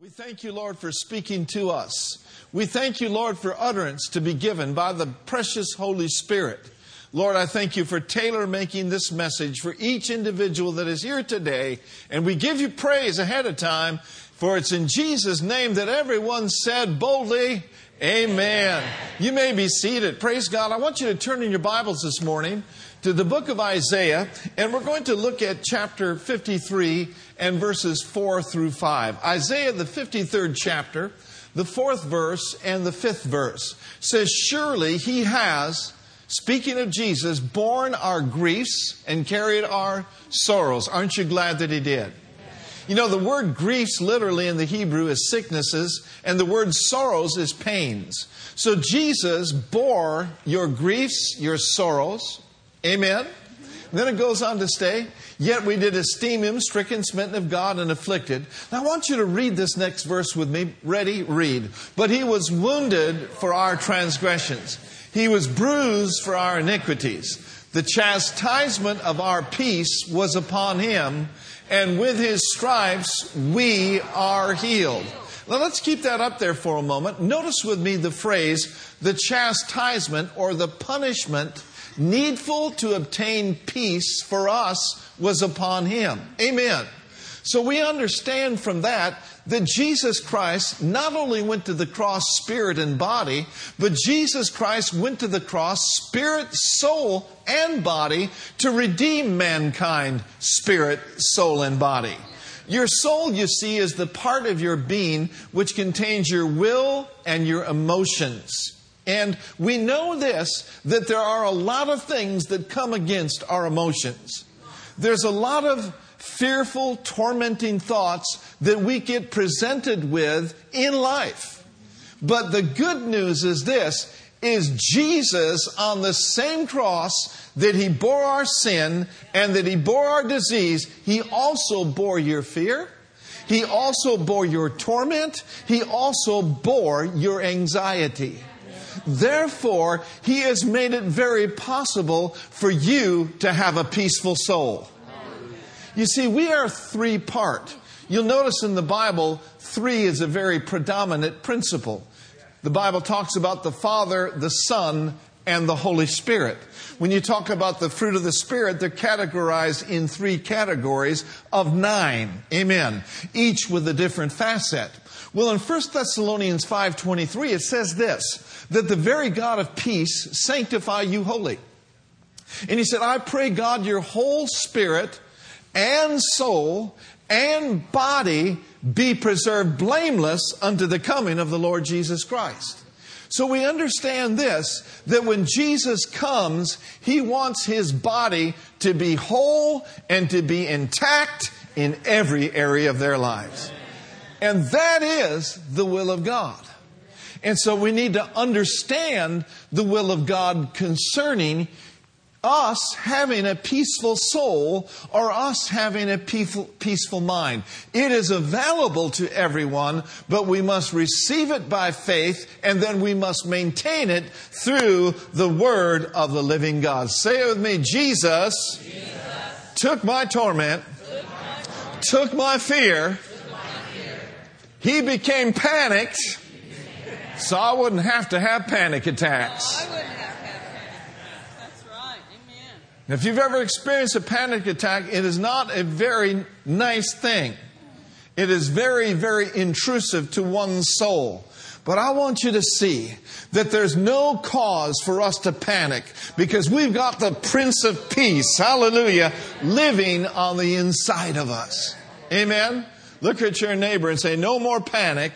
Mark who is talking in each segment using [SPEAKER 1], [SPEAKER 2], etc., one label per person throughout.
[SPEAKER 1] We thank you, Lord, for speaking to us. We thank you, Lord, for utterance to be given by the precious Holy Spirit. Lord, I thank you for tailor making this message for each individual that is here today. And we give you praise ahead of time, for it's in Jesus' name that everyone said boldly, Amen. You may be seated. Praise God. I want you to turn in your Bibles this morning to the book of Isaiah, and we're going to look at chapter 53 and verses 4 through 5. Isaiah, the 53rd chapter, the fourth verse and the fifth verse says, Surely he has, speaking of Jesus, borne our griefs and carried our sorrows. Aren't you glad that he did? You know, the word griefs literally in the Hebrew is sicknesses, and the word sorrows is pains. So Jesus bore your griefs, your sorrows. Amen. Then it goes on to say, Yet we did esteem him stricken, smitten of God, and afflicted. Now I want you to read this next verse with me. Ready? Read. But he was wounded for our transgressions, he was bruised for our iniquities. The chastisement of our peace was upon him and with his stripes we are healed. Now let's keep that up there for a moment. Notice with me the phrase, the chastisement or the punishment needful to obtain peace for us was upon him. Amen. So we understand from that that Jesus Christ not only went to the cross spirit and body, but Jesus Christ went to the cross spirit, soul, and body to redeem mankind, spirit, soul, and body. Your soul, you see, is the part of your being which contains your will and your emotions. And we know this that there are a lot of things that come against our emotions. There's a lot of fearful, tormenting thoughts that we get presented with in life. But the good news is this is Jesus on the same cross that he bore our sin and that he bore our disease, he also bore your fear. He also bore your torment. He also bore your anxiety. Therefore, he has made it very possible for you to have a peaceful soul. You see, we are three part. You'll notice in the Bible, three is a very predominant principle. The Bible talks about the Father, the Son, and the Holy Spirit. When you talk about the fruit of the Spirit, they're categorized in three categories of nine. Amen. Each with a different facet. Well, in 1 Thessalonians 5.23, it says this, that the very God of peace sanctify you wholly. And he said, I pray God your whole spirit and soul and body be preserved blameless unto the coming of the Lord Jesus Christ. So we understand this that when Jesus comes, he wants his body to be whole and to be intact in every area of their lives. And that is the will of God. And so we need to understand the will of God concerning us having a peaceful soul or us having a peaceful, peaceful mind. It is available to everyone, but we must receive it by faith and then we must maintain it through the word of the living God. Say it with me Jesus, Jesus. Took, my torment, took my torment, took my fear, took my. He became panicked so I wouldn't have to have panic attacks.
[SPEAKER 2] No.
[SPEAKER 1] If you've ever experienced a panic attack, it is not a very nice thing. It is very, very intrusive to one's soul. But I want you to see that there's no cause for us to panic because we've got the Prince of Peace, hallelujah, living on the inside of us. Amen? Look at your neighbor and say, No more panic.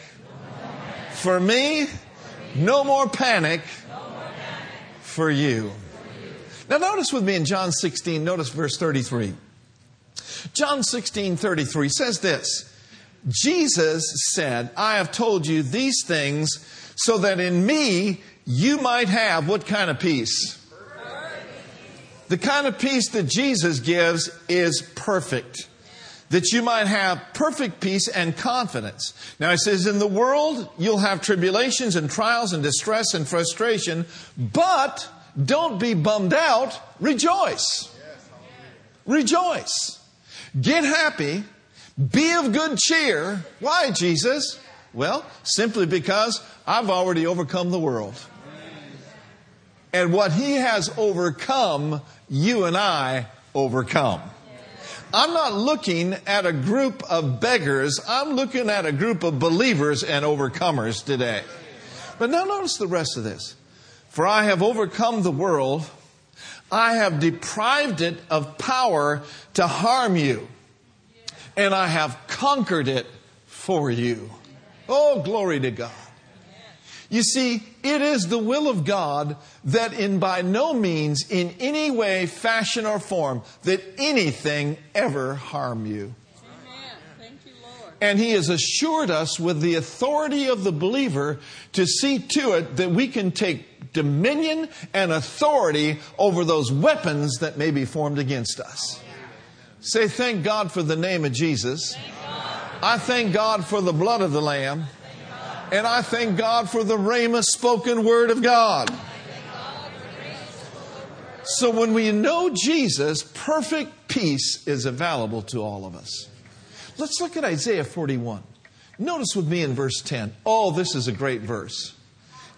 [SPEAKER 1] For me, no more panic for you. Now, notice with me in John 16, notice verse 33. John 16, 33 says this Jesus said, I have told you these things so that in me you might have what kind of peace? The kind of peace that Jesus gives is perfect that you might have perfect peace and confidence. Now he says, in the world you'll have tribulations and trials and distress and frustration, but don't be bummed out. Rejoice. Rejoice. Get happy Be of good cheer. Why, Jesus? Well, simply because I've already overcome the world. And what he has overcome, you and I overcome. I'm not looking at a group of beggars. I'm looking at a group of believers and overcomers today. But now notice the rest of this. For I have overcome the world. I have deprived it of power to harm you. And I have conquered it for you. Oh, glory to God. You see, it is the will of God that in by no means, in any way, fashion, or form, that anything ever harm you. And He has assured us with the authority of the believer to see to it that we can take dominion and authority over those weapons that may be formed against us. Say, thank God for the name of Jesus. I thank God for the blood of the Lamb. And I thank God for the Rhema spoken word of God. So when we know Jesus, perfect peace is available to all of us. Let's look at Isaiah 41. Notice with me in verse 10. Oh, this is a great verse.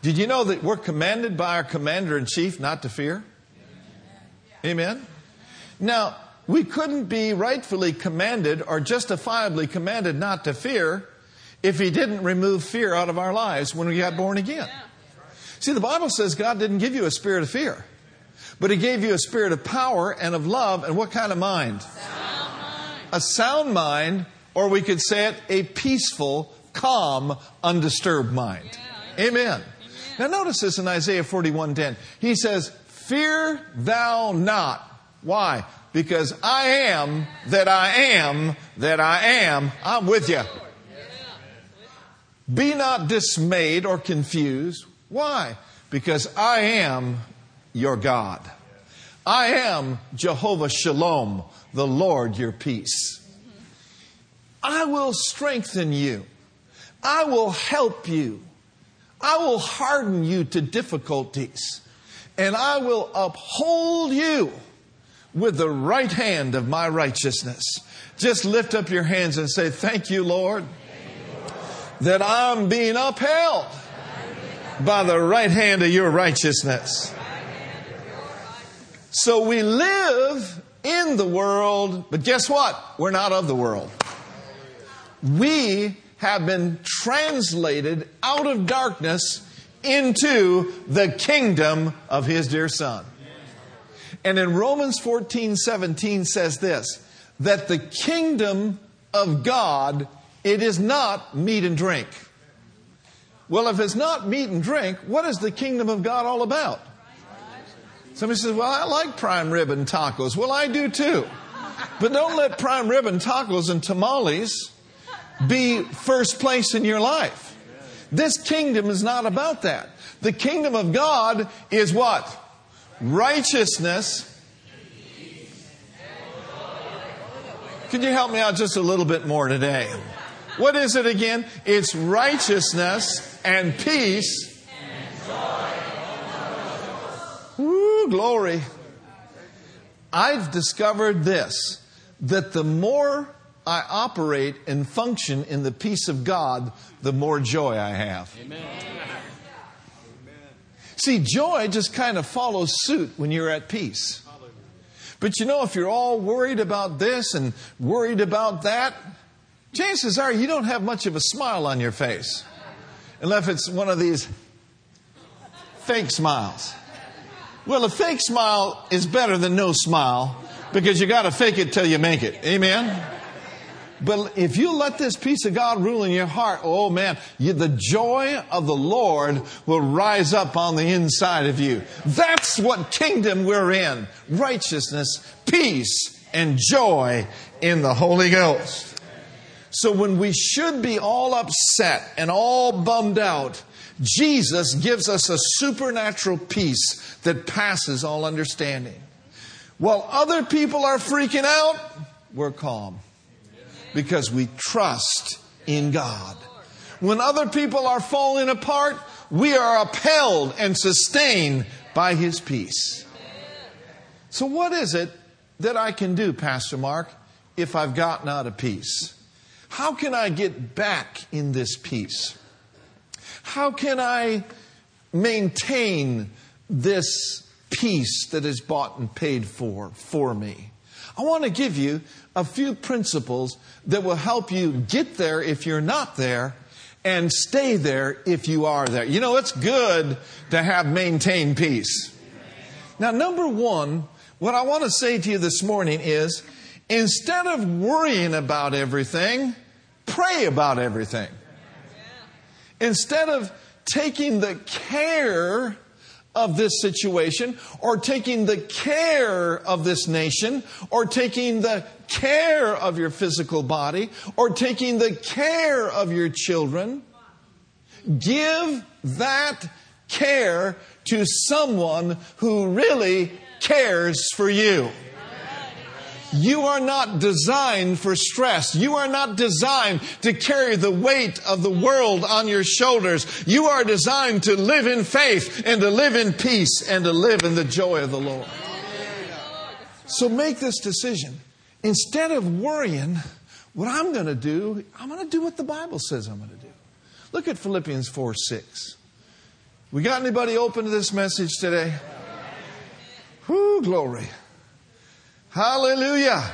[SPEAKER 1] Did you know that we're commanded by our commander in chief not to fear? Amen. Now, we couldn't be rightfully commanded or justifiably commanded not to fear if he didn't remove fear out of our lives when we got born again. See, the Bible says God didn't give you a spirit of fear, but he gave you a spirit of power and of love and what kind of mind? A sound mind, or we could say it, a peaceful, calm, undisturbed mind. Amen. Now notice this in Isaiah 41:10. He says, "Fear thou not." Why? Because I am that I am that I am. I'm with you. Be not dismayed or confused. Why? Because I am your God. I am Jehovah Shalom, the Lord your peace. I will strengthen you. I will help you. I will harden you to difficulties. And I will uphold you with the right hand of my righteousness. Just lift up your hands and say, Thank you, Lord that I'm being upheld by the right hand of your righteousness. So we live in the world, but guess what? We're not of the world. We have been translated out of darkness into the kingdom of his dear son. And in Romans 14, 17 says this, that the kingdom of God it is not meat and drink. Well, if it's not meat and drink, what is the kingdom of God all about? Somebody says, Well, I like prime rib and tacos. Well, I do too. But don't let prime rib and tacos and tamales be first place in your life. This kingdom is not about that. The kingdom of God is what? Righteousness. Could you help me out just a little bit more today? What is it again? It's righteousness and peace. Woo, glory. I've discovered this that the more I operate and function in the peace of God, the more joy I have. Amen. See, joy just kind of follows suit when you're at peace. But you know, if you're all worried about this and worried about that, chances are you don't have much of a smile on your face. Unless it's one of these fake smiles. Well, a fake smile is better than no smile because you got to fake it till you make it. Amen? But if you let this peace of God rule in your heart, oh man, you, the joy of the Lord will rise up on the inside of you. That's what kingdom we're in. Righteousness, peace, and joy in the Holy Ghost. So when we should be all upset and all bummed out, Jesus gives us a supernatural peace that passes all understanding. While other people are freaking out, we're calm because we trust in God. When other people are falling apart, we are upheld and sustained by His peace. So, what is it that I can do, Pastor Mark, if I've gotten out of peace? How can I get back in this peace? How can I maintain this peace that is bought and paid for for me? I want to give you a few principles that will help you get there if you're not there and stay there if you are there. You know, it's good to have maintained peace. Now, number one, what I want to say to you this morning is instead of worrying about everything, pray about everything. Instead of taking the care of this situation or taking the care of this nation or taking the care of your physical body or taking the care of your children. Give that care to someone who really cares for you. You are not designed for stress. You are not designed to carry the weight of the world on your shoulders. You are designed to live in faith and to live in peace and to live in the joy of the Lord. So make this decision. Instead of worrying, what I'm going to do, I'm going to do what the Bible says I'm going to do. Look at Philippians 4 6. We got anybody open to this message today? Whoo, glory. Hallelujah.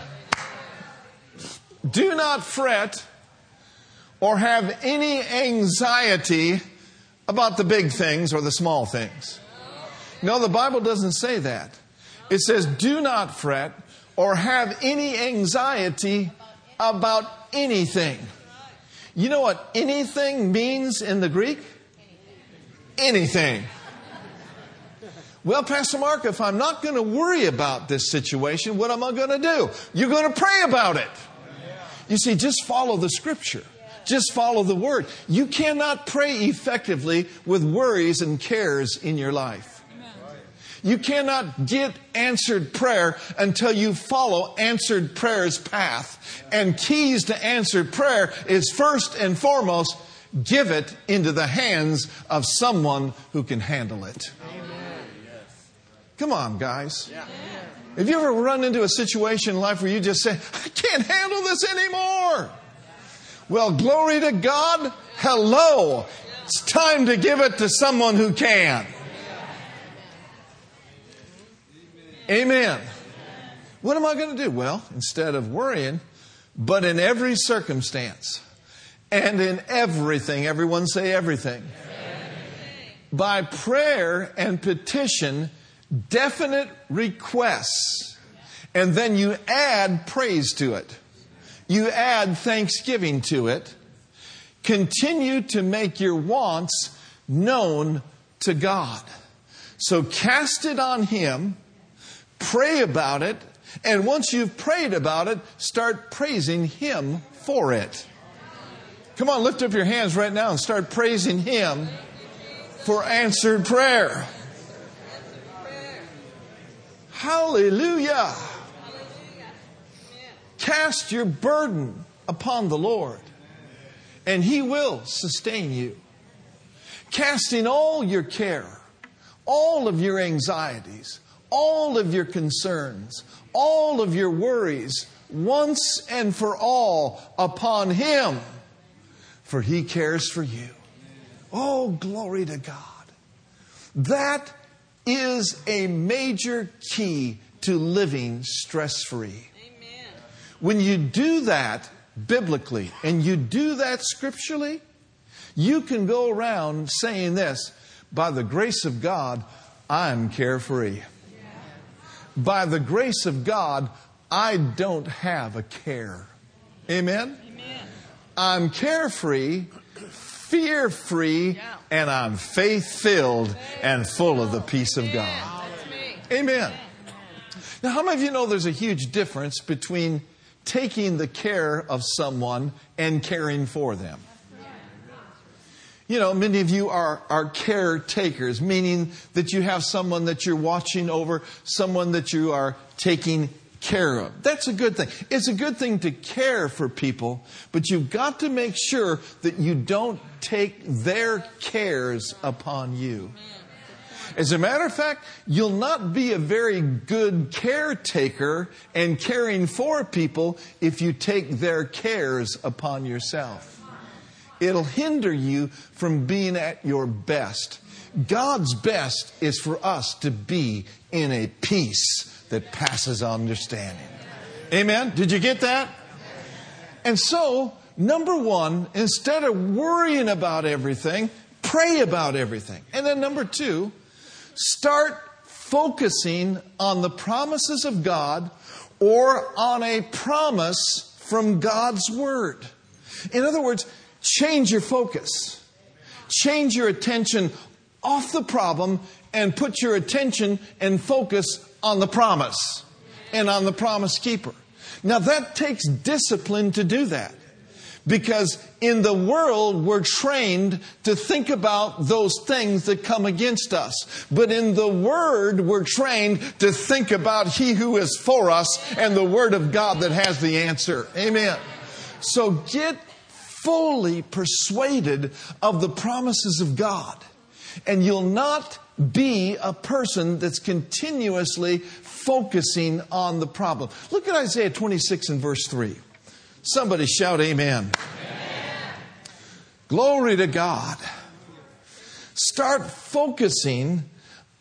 [SPEAKER 1] Do not fret or have any anxiety about the big things or the small things. No, the Bible doesn't say that. It says, do not fret or have any anxiety about anything. You know what anything means in the Greek? Anything. Well, Pastor Mark, if I'm not going to worry about this situation, what am I going to do? You're going to pray about it. You see, just follow the scripture. Just follow the word. You cannot pray effectively with worries and cares in your life. You cannot get answered prayer until you follow answered prayer's path. And keys to answered prayer is first and foremost, give it into the hands of someone who can handle it. Come on, guys. Have you ever run into a situation in life where you just say, I can't handle this anymore? Well, glory to God. Hello. It's time to give it to someone who can. Amen. What am I going to do? Well, instead of worrying, but in every circumstance and in everything, everyone say everything. By prayer and petition, definite requests, and then you add praise to it. You add thanksgiving to it. Continue to make your wants known to God. So cast it on Him, pray about it, and once you've prayed about it, start praising Him for it. Come on, lift up your hands right now and start praising Him for answered prayer. Hallelujah. Cast your burden upon the Lord, and He will sustain you. Casting all your care, all of your anxieties, all of your concerns, all of your worries, once and for all upon Him, for He cares for you. Oh, glory to God. That is a major key to living stress free. When you do that biblically and you do that scripturally, you can go around saying this by the grace of God, I'm carefree. By the grace of God, I don't have a care. Amen? Amen. I'm carefree fear free, and I'm faith filled and full of the peace of God. Amen. Now, how many of you know there's a huge difference between taking the care of someone and caring for them? You know, many of you are, are caretakers, meaning that you have someone that you're watching over, someone that you are taking care of. That's a good thing. It's a good thing to care for people, but you've got to make sure that you don't take their cares upon you. As a matter of fact, you'll not be a very good caretaker and caring for people if you take their cares upon yourself. It'll hinder you from being at your best. God's best is for us to be in a peace that passes understanding. Amen? Did you get that? And so, number one, instead of worrying about everything, pray about everything. And then number two, start focusing on the promises of God or on a promise from God's Word. In other words, change your focus. Change your attention off the problem and put your attention and focus on the promise and on the promise keeper. Now that takes discipline to do that. Because in the world, we're trained to think about those things that come against us. But in the Word, we're trained to think about He who is for us and the Word of God that has the answer. Amen. So get fully persuaded of the promises of God, and you'll not be a person that's continuously focusing on the problem. Look at Isaiah 26 and verse 3. Somebody shout, Amen. amen. Glory to God. Start focusing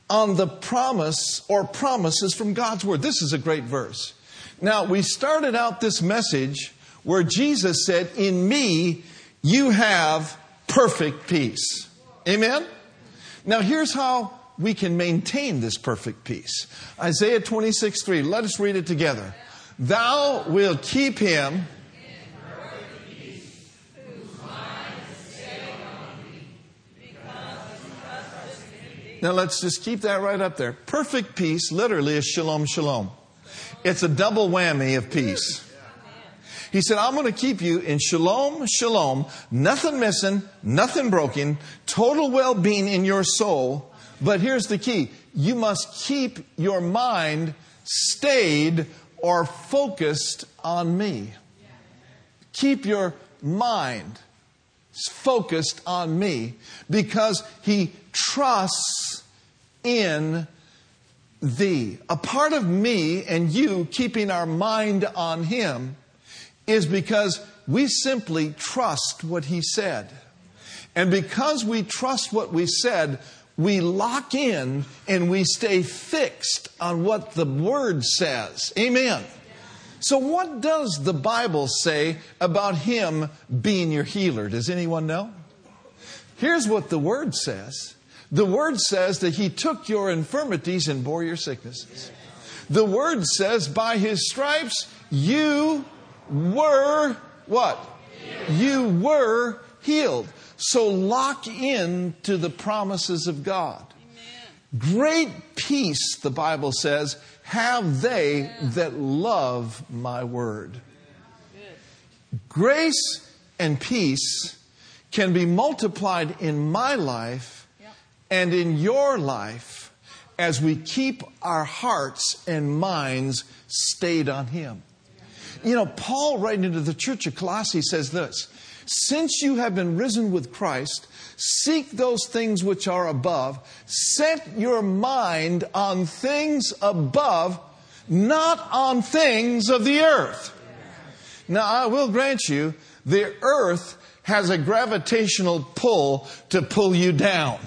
[SPEAKER 1] on the promise or promises from God's Word. This is a great verse. Now, we started out this message where Jesus said, In me you have perfect peace. Amen? Now, here's how we can maintain this perfect peace Isaiah 26 3. Let us read it together. Thou wilt keep him Now let's just keep that right up there. Perfect peace literally is shalom, shalom. It's a double whammy of peace. He said, I'm going to keep you in shalom, shalom, nothing missing, nothing broken, total well being in your soul. But here's the key you must keep your mind stayed or focused on me. Keep your mind focused on me because he trusts in thee. A part of me and you keeping our mind on him is because we simply trust what he said. And because we trust what we said, we lock in and we stay fixed on what the word says. Amen. So, what does the Bible say about Him being your healer? Does anyone know? Here's what the Word says the Word says that He took your infirmities and bore your sicknesses. The Word says, by His stripes, you were what? You were healed. So, lock in to the promises of God. Great peace, the Bible says, have they that love my word. Grace and peace can be multiplied in my life and in your life as we keep our hearts and minds stayed on Him. You know, Paul, writing into the church of Colossae, says this Since you have been risen with Christ, Seek those things which are above. Set your mind on things above, not on things of the earth. Now, I will grant you, the earth has a gravitational pull to pull you down.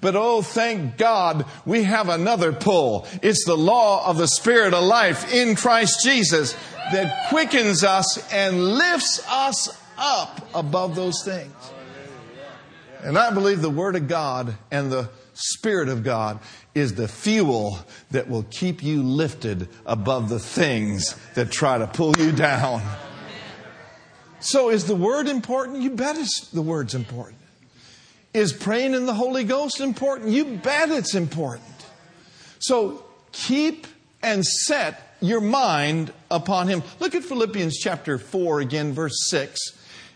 [SPEAKER 1] But oh, thank God, we have another pull. It's the law of the Spirit of life in Christ Jesus that quickens us and lifts us up above those things. And I believe the Word of God and the Spirit of God is the fuel that will keep you lifted above the things that try to pull you down. So, is the Word important? You bet it's, the Word's important. Is praying in the Holy Ghost important? You bet it's important. So, keep and set your mind upon Him. Look at Philippians chapter 4 again, verse 6.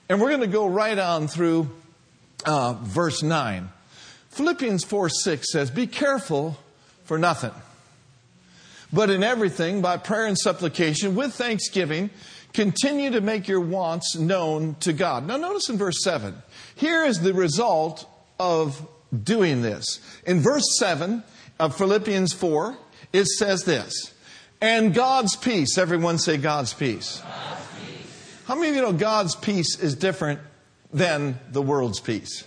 [SPEAKER 1] And we're going to go right on through uh, verse 9. Philippians 4 6 says, Be careful for nothing, but in everything, by prayer and supplication, with thanksgiving, continue to make your wants known to God. Now, notice in verse 7 here is the result of doing this. In verse 7 of Philippians 4, it says this And God's peace, everyone say God's peace. How many of you know God's peace is different than the world's peace?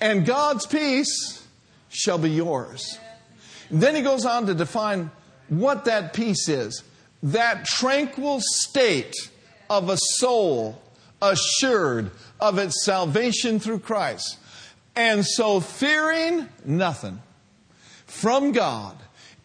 [SPEAKER 1] And God's peace shall be yours. Then he goes on to define what that peace is that tranquil state of a soul assured of its salvation through Christ. And so, fearing nothing from God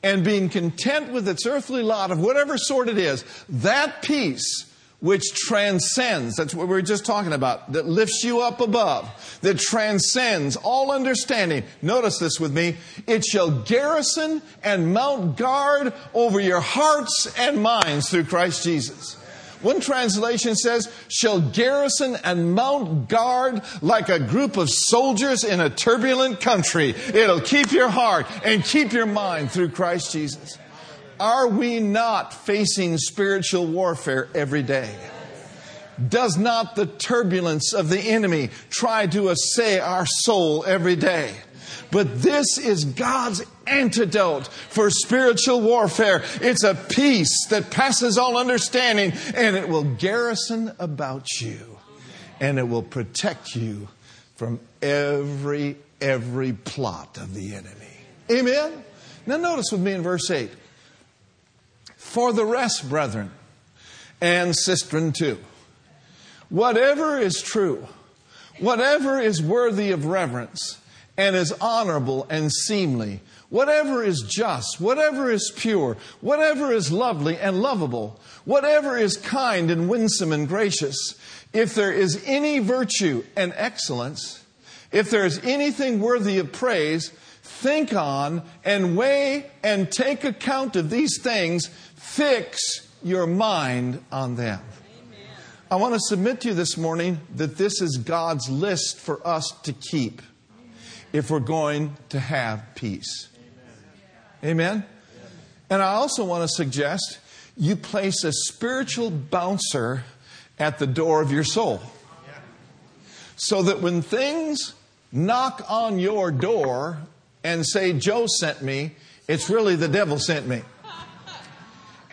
[SPEAKER 1] and being content with its earthly lot of whatever sort it is, that peace which transcends, that's what we were just talking about, that lifts you up above, that transcends all understanding. Notice this with me. It shall garrison and mount guard over your hearts and minds through Christ Jesus. One translation says, shall garrison and mount guard like a group of soldiers in a turbulent country. It'll keep your heart and keep your mind through Christ Jesus. Are we not facing spiritual warfare every day? Does not the turbulence of the enemy try to assay our soul every day? But this is God's antidote for spiritual warfare. It's a peace that passes all understanding and it will garrison about you and it will protect you from every, every plot of the enemy. Amen? Now notice with me in verse 8. For the rest, brethren, and sistren too, whatever is true, whatever is worthy of reverence, and is honorable and seemly, whatever is just, whatever is pure, whatever is lovely and lovable, whatever is kind and winsome and gracious, if there is any virtue and excellence, if there is anything worthy of praise, think on and weigh and take account of these things, fix your mind on them. I want to submit to you this morning that this is God's list for us to keep if we're going to have peace. Amen? And I also want to suggest you place a spiritual bouncer at the door of your soul. So that when things knock on your door and say, Joe sent me, it's really the devil sent me.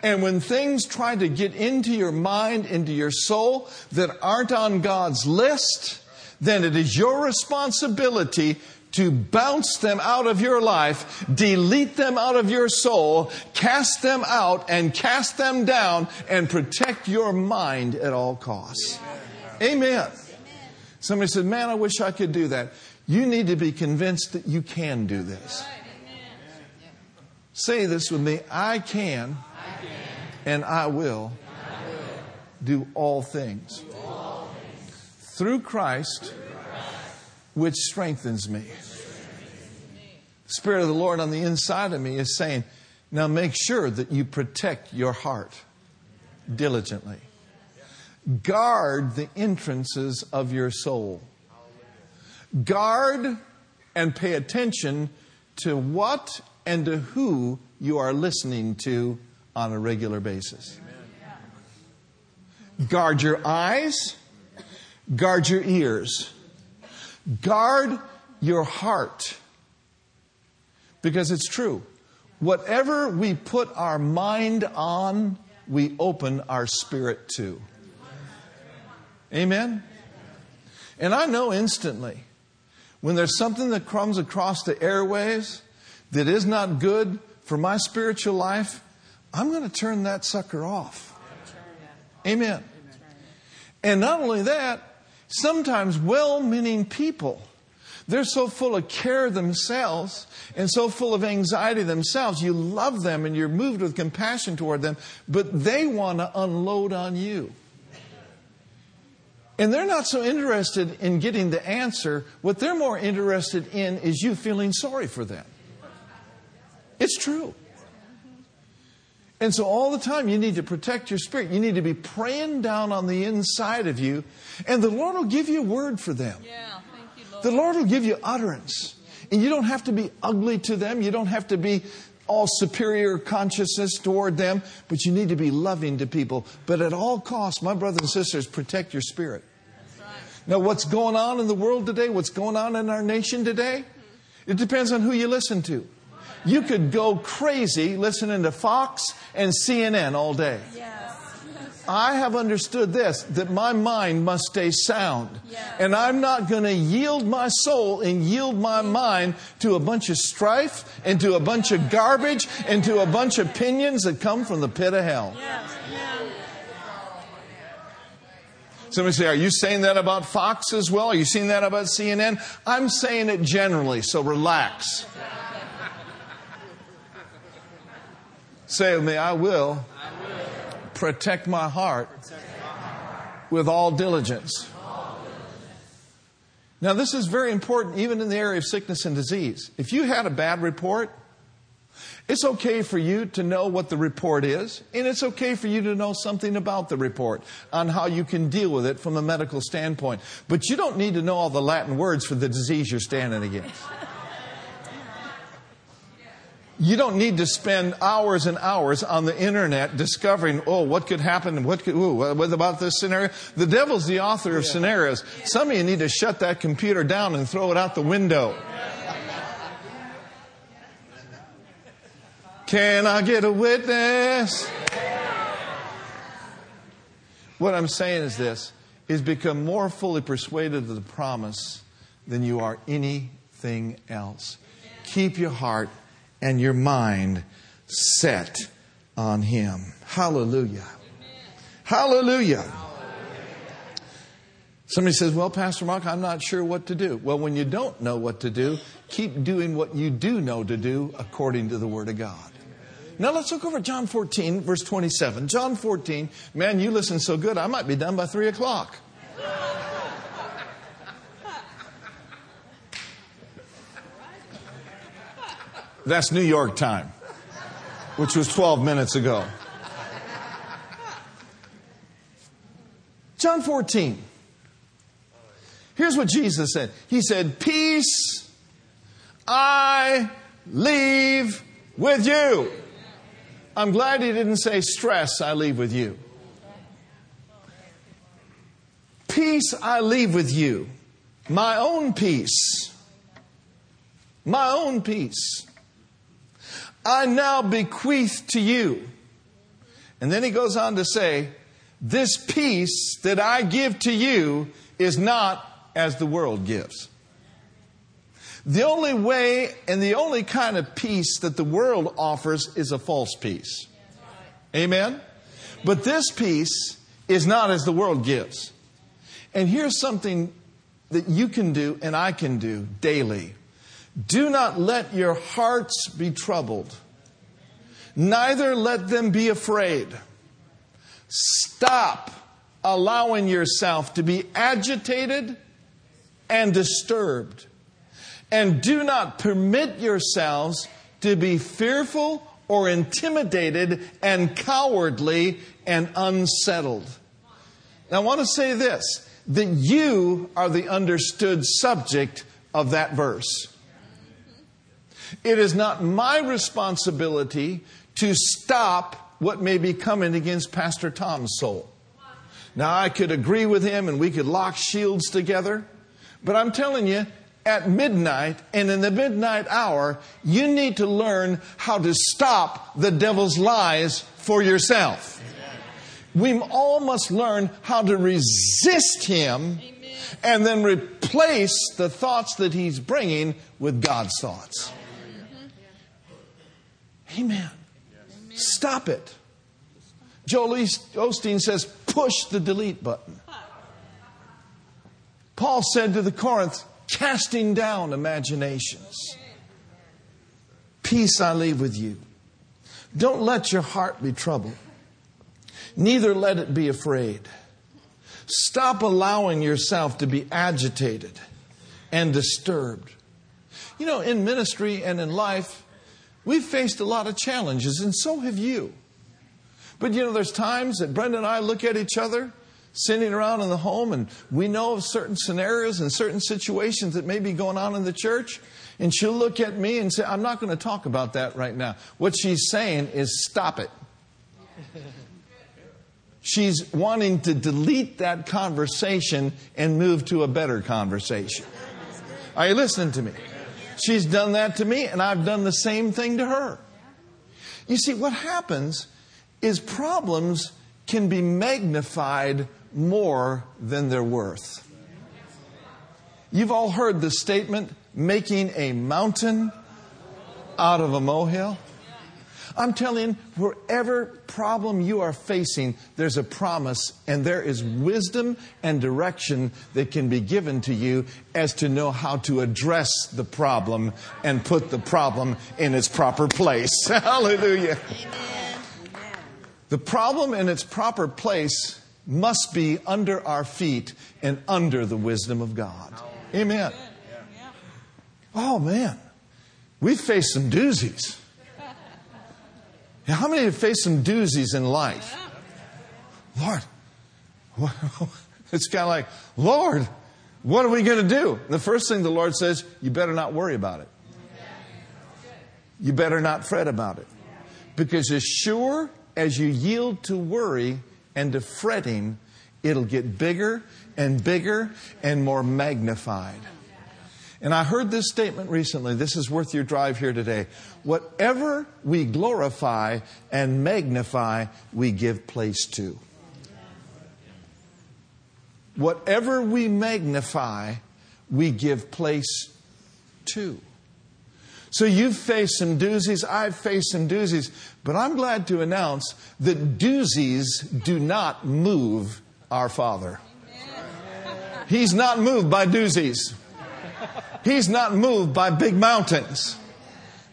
[SPEAKER 1] And when things try to get into your mind, into your soul that aren't on God's list, then it is your responsibility to bounce them out of your life, delete them out of your soul, cast them out and cast them down and protect your mind at all costs. Amen. Somebody said, Man, I wish I could do that. You need to be convinced that you can do this. Say this with me I can, and I will, do all things through Christ, which strengthens me. Spirit of the Lord on the inside of me is saying, now make sure that you protect your heart diligently. Guard the entrances of your soul. Guard and pay attention to what and to who you are listening to on a regular basis. Guard your eyes, guard your ears, guard your heart. Because it's true. Whatever we put our mind on, we open our spirit to. Amen? And I know instantly when there's something that comes across the airways that is not good for my spiritual life, I'm going to turn that sucker off. Amen. And not only that, sometimes well meaning people, they're so full of care themselves and so full of anxiety themselves. You love them and you're moved with compassion toward them, but they want to unload on you. And they're not so interested in getting the answer. What they're more interested in is you feeling sorry for them. It's true. And so, all the time, you need to protect your spirit. You need to be praying down on the inside of you, and the Lord will give you a word for them.
[SPEAKER 2] Yeah.
[SPEAKER 1] The Lord will give you utterance. And you don't have to be ugly to them. You don't have to be all superior consciousness toward them, but you need to be loving to people. But at all costs, my brothers and sisters, protect your spirit. Now, what's going on in the world today, what's going on in our nation today, it depends on who you listen to. You could go crazy listening to Fox and CNN all day.
[SPEAKER 2] Yes.
[SPEAKER 1] I have understood this that my mind must stay sound. And I'm not going to yield my soul and yield my mind to a bunch of strife and to a bunch of garbage and to a bunch of opinions that come from the pit of hell.
[SPEAKER 2] Amen.
[SPEAKER 1] Somebody say, Are you saying that about Fox as well? Are you saying that about CNN? I'm saying it generally, so relax. say with me, I will protect my heart with all diligence. Now, this is very important even in the area of sickness and disease. If you had a bad report, it's okay for you to know what the report is, and it's okay for you to know something about the report on how you can deal with it from a medical standpoint. But you don't need to know all the Latin words for the disease you're standing against. You don't need to spend hours and hours on the internet discovering, oh, what could happen? What could, ooh, what about this scenario? The devil's the author of scenarios. Some of you need to shut that computer down and throw it out the window. Can I get a witness? What I'm saying is this is become more fully persuaded of the promise than you are anything else. Keep your heart and your mind set on him. Hallelujah. Hallelujah. Somebody says, Well, Pastor Mark, I'm not sure what to do. Well, when you don't know what to do, keep doing what you do know to do according to the Word of God. Now let's look over John 14, verse 27. John 14, man, you listen so good, I might be done by 3 o'clock. That's New York time, which was 12 minutes ago. John 14. Here's what Jesus said He said, Peace I leave with you. I'm glad he didn't say stress I leave with you. Peace I leave with you. My own peace. My own peace. I now bequeath to you. And then he goes on to say, This peace that I give to you is not as the world gives. The only way and the only kind of peace that the world offers is a false peace. Amen? But this peace is not as the world gives. And here's something that you can do and I can do daily. Do not let your hearts be troubled, neither let them be afraid. Stop allowing yourself to be agitated and disturbed. And do not permit yourselves to be fearful or intimidated and cowardly and unsettled. Now, I want to say this that you are the understood subject of that verse. It is not my responsibility to stop what may be coming against Pastor Tom's soul. Now, I could agree with him and we could lock shields together, but I'm telling you, at midnight and in the midnight hour, you need to learn how to stop the devil's lies for yourself. We all must learn how to resist him and then replace the thoughts that he's bringing with God's thoughts. Amen. Stop it. Joel Osteen says, push the delete button. Paul said to the Corinth, casting down imaginations. Peace I leave with you. Don't let your heart be troubled, neither let it be afraid. Stop allowing yourself to be agitated and disturbed. You know, in ministry and in life, we've faced a lot of challenges, and so have you. But you know, there's times that Brenda and I look at each other sitting around in the home and we know of certain scenarios and certain situations that may be going on in the church. And she'll look at me and say, I'm not going to talk about that right now. What she's saying is, stop it. she's wanting to delete that conversation and move to a better conversation. Are you listening to me? She's done that to me, and I've done the same thing to her. You see, what happens is problems can be magnified more than they're worth. You've all heard the statement, making a mountain out of a molehill. I'm telling you, wherever problem you are facing, there's a promise and there is wisdom and direction that can be given to you as to know how to address the problem and put the problem in its proper place. Hallelujah. Amen. The problem in its proper place must be under our feet and under the wisdom of God. Amen. Oh man, we've faced some doozies. How many have faced some doozies in life? Lord, it's kind of like, Lord, what are we going to do? The first thing the Lord says, you better not worry about it. You better not fret about it. Because as sure as you yield to worry and to fretting, it'll get bigger and bigger and more magnified. And I heard this statement recently. This is worth your drive here today. Whatever we glorify and magnify, we give place to. Whatever we magnify, we give place to. So you've faced some doozies, I've faced some doozies, but I'm glad to announce that doozies do not move our Father. He's not moved by doozies. He's not moved by big mountains.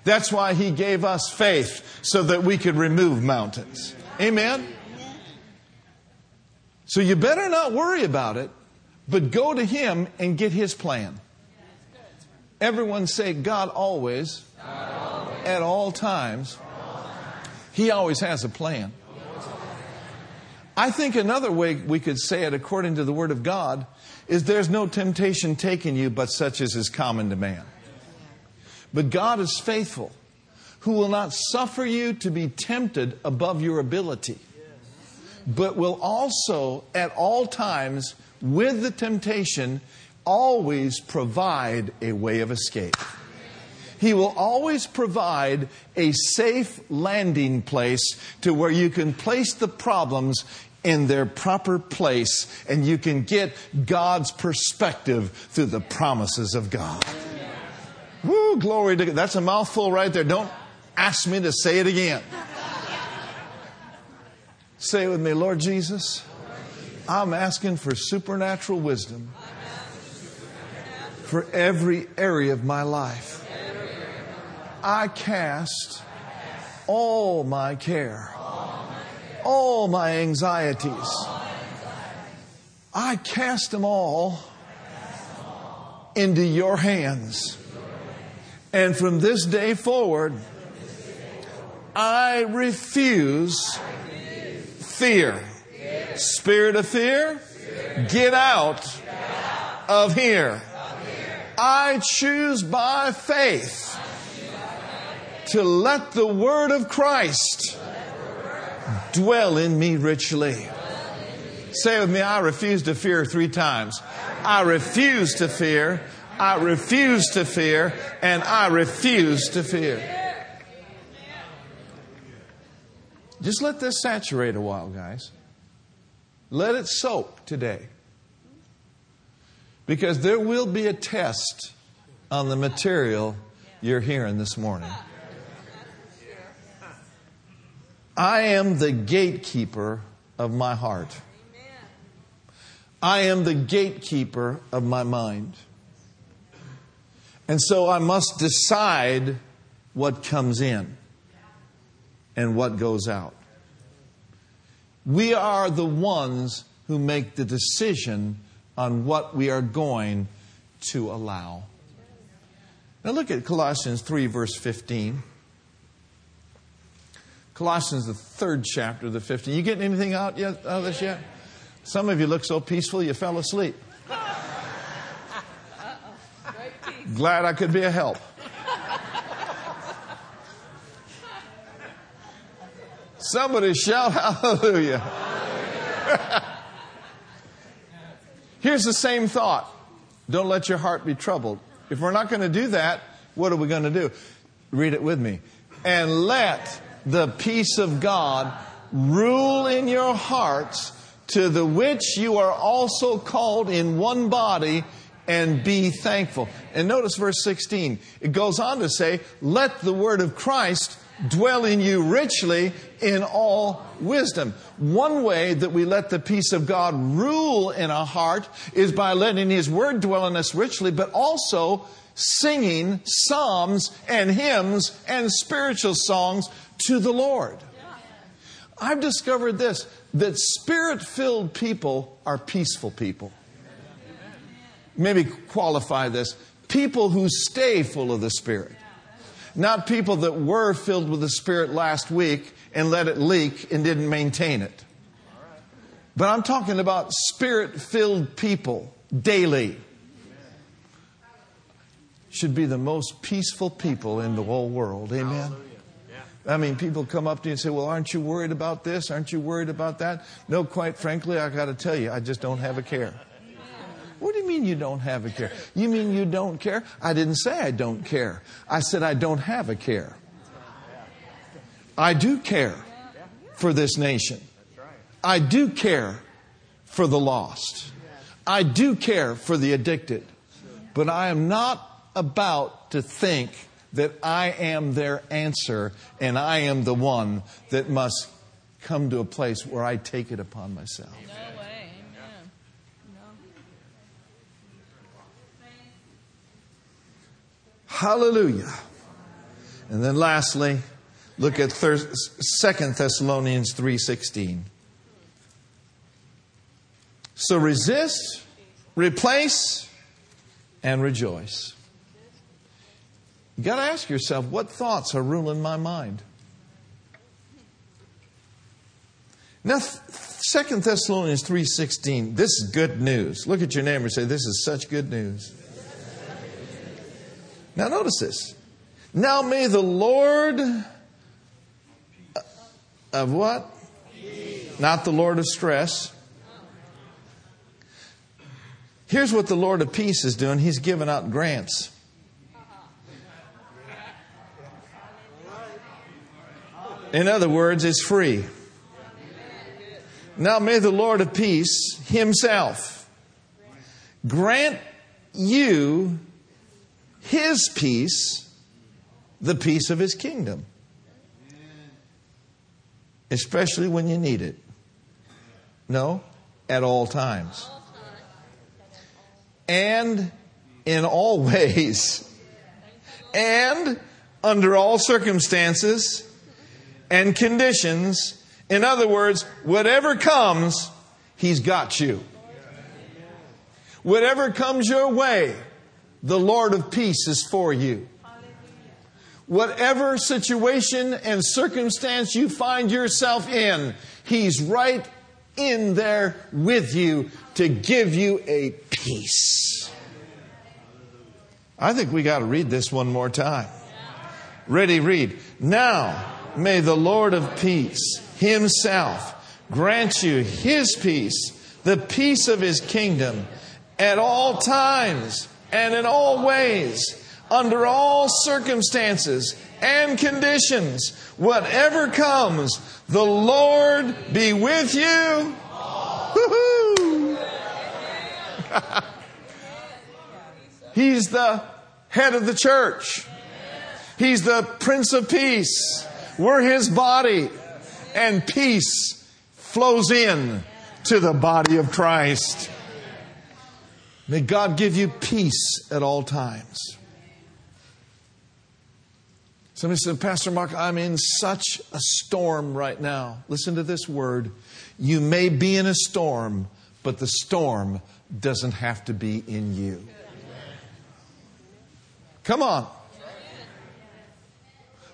[SPEAKER 1] That's why he gave us faith so that we could remove mountains. Amen? So you better not worry about it, but go to him and get his plan. Everyone say, God always, God always. At, all times, he always has a plan. I think another way we could say it according to the Word of God is there's no temptation taking you but such as is common to man. But God is faithful, who will not suffer you to be tempted above your ability, but will also at all times, with the temptation, always provide a way of escape. He will always provide a safe landing place to where you can place the problems in their proper place and you can get God's perspective through the promises of God. Woo, glory to God. That's a mouthful right there. Don't ask me to say it again. Say it with me, Lord Jesus. I'm asking for supernatural wisdom for every area of my life. I cast all my care all my anxieties. I cast them all into your hands. And from this day forward, I refuse fear. Spirit of fear, get out of here. I choose by faith to let the word of Christ dwell in me richly. Say with me, I refuse to fear three times. I refuse to fear, I refuse to fear, and I refuse to fear. Just let this saturate a while, guys. Let it soak today. Because there will be a test on the material you're hearing this morning. I am the gatekeeper of my heart. I am the gatekeeper of my mind. And so I must decide what comes in and what goes out. We are the ones who make the decision on what we are going to allow. Now look at Colossians 3, verse 15. Colossians, the third chapter, the 15. You getting anything out yet out of this yet? Some of you look so peaceful you fell asleep. Glad I could be a help. Somebody shout hallelujah. Here's the same thought. Don't let your heart be troubled. If we're not going to do that, what are we going to do? Read it with me. And let the peace of God rule in your hearts, to the which you are also called in one body, and be thankful. And notice verse 16. It goes on to say, Let the word of Christ dwell in you richly in all wisdom. One way that we let the peace of God rule in our heart is by letting His word dwell in us richly, but also singing psalms and hymns and spiritual songs to the Lord. I've discovered this that spirit filled people are peaceful people. Maybe qualify this people who stay full of the Spirit. Not people that were filled with the Spirit last week and let it leak and didn't maintain it. But I'm talking about spirit filled people daily. Should be the most peaceful people in the whole world. Amen. I mean, people come up to you and say, Well, aren't you worried about this? Aren't you worried about that? No, quite frankly, I got to tell you, I just don't have a care. What do you mean you don't have a care? You mean you don't care? I didn't say I don't care. I said I don't have a care. I do care for this nation. I do care for the lost. I do care for the addicted. But I am not about to think that I am their answer and I am the one that must come to a place where I take it upon myself. Hallelujah. And then lastly, look at Second Thessalonians 3:16. So resist, replace, and rejoice. You got to ask yourself, what thoughts are ruling my mind? Now, Second Thessalonians 3.16, this is good news. Look at your neighbor and say, this is such good news. Now, notice this. Now may the Lord uh, of what? Not the Lord of stress. Here's what the Lord of peace is doing He's giving out grants. In other words, it's free. Now may the Lord of peace Himself grant you his peace, the peace of His kingdom. Especially when you need it. No, at all times. And in all ways. And under all circumstances and conditions. In other words, whatever comes, He's got you. Whatever comes your way, the Lord of peace is for you. Whatever situation and circumstance you find yourself in, He's right in there with you to give you a peace. I think we got to read this one more time. Ready, read. Now may the Lord of peace Himself grant you His peace, the peace of His kingdom, at all times and in all ways, under all circumstances and conditions, whatever comes, the Lord be with you. He's the head of the church. He's the Prince of Peace. We're His body. And peace flows in to the body of Christ. May God give you peace at all times. Somebody said, Pastor Mark, I'm in such a storm right now. Listen to this word. You may be in a storm, but the storm doesn't have to be in you. Come on.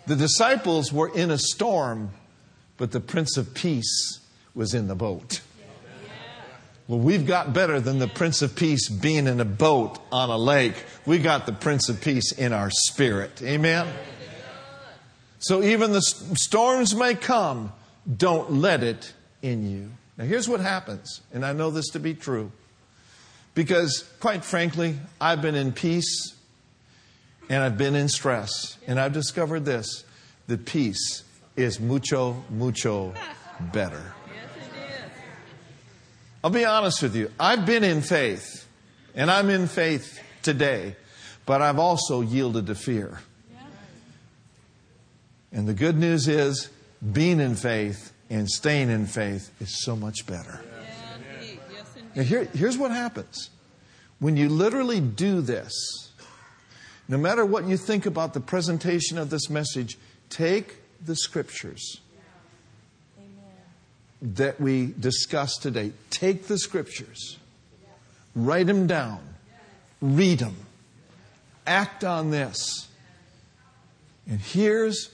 [SPEAKER 1] The disciples were in a storm, but the Prince of Peace was in the boat. Well, we've got better than the Prince of Peace being in a boat on a lake. We got the Prince of Peace in our spirit. Amen? So even the storms may come, don't let it in you. Now, here's what happens, and I know this to be true. Because, quite frankly, I've been in peace and I've been in stress. And I've discovered this that peace is mucho, mucho better.
[SPEAKER 2] Yes, it is.
[SPEAKER 1] I'll be honest with you. I've been in faith, and I'm in faith today, but I've also yielded to fear. And the good news is, being in faith and staying in faith is so much better.
[SPEAKER 2] Yeah, indeed. Yes, indeed.
[SPEAKER 1] Now, here, here's what happens when you literally do this, no matter what you think about the presentation of this message, take the scriptures that we discussed today. Take the scriptures, write them down, read them, act on this. And here's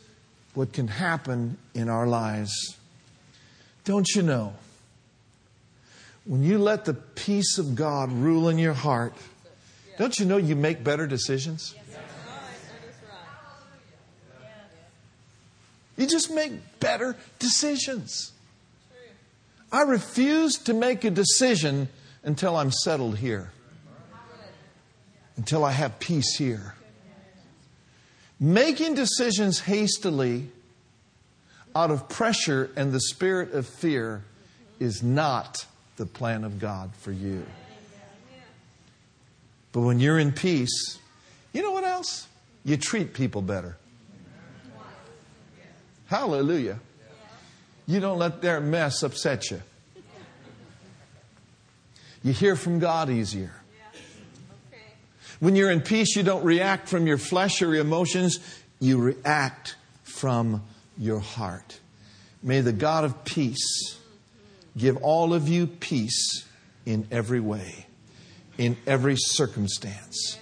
[SPEAKER 1] what can happen in our lives. Don't you know? When you let the peace of God rule in your heart, don't you know you make better decisions?
[SPEAKER 2] That's right. That is right.
[SPEAKER 1] You just make better decisions. I refuse to make a decision until I'm settled here, until I have peace here. Making decisions hastily out of pressure and the spirit of fear is not the plan of God for you. But when you're in peace, you know what else? You treat people better. Hallelujah. You don't let their mess upset you. You hear from God easier. When you're in peace, you don't react from your flesh or your emotions, you react from your heart. May the God of peace give all of you peace in every way, in every circumstance.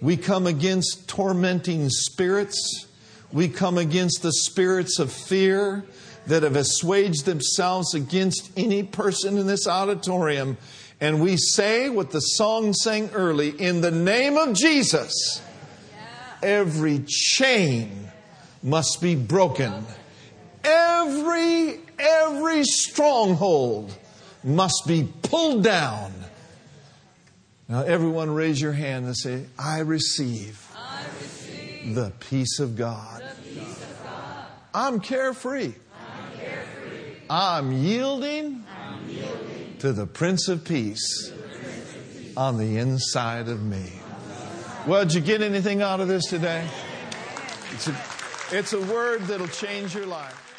[SPEAKER 1] We come against tormenting spirits. We come against the spirits of fear that have assuaged themselves against any person in this auditorium. And we say what the song sang early in the name of Jesus, every chain must be broken. Every, every stronghold must be pulled down. Now, everyone raise your hand and say,
[SPEAKER 2] I receive
[SPEAKER 1] the peace of God.
[SPEAKER 2] the peace of God.
[SPEAKER 1] I'm carefree. I'm yielding, to the Prince of Peace on the inside of me. Well, did you get anything out of this today? It's a, it's a word that'll change your life.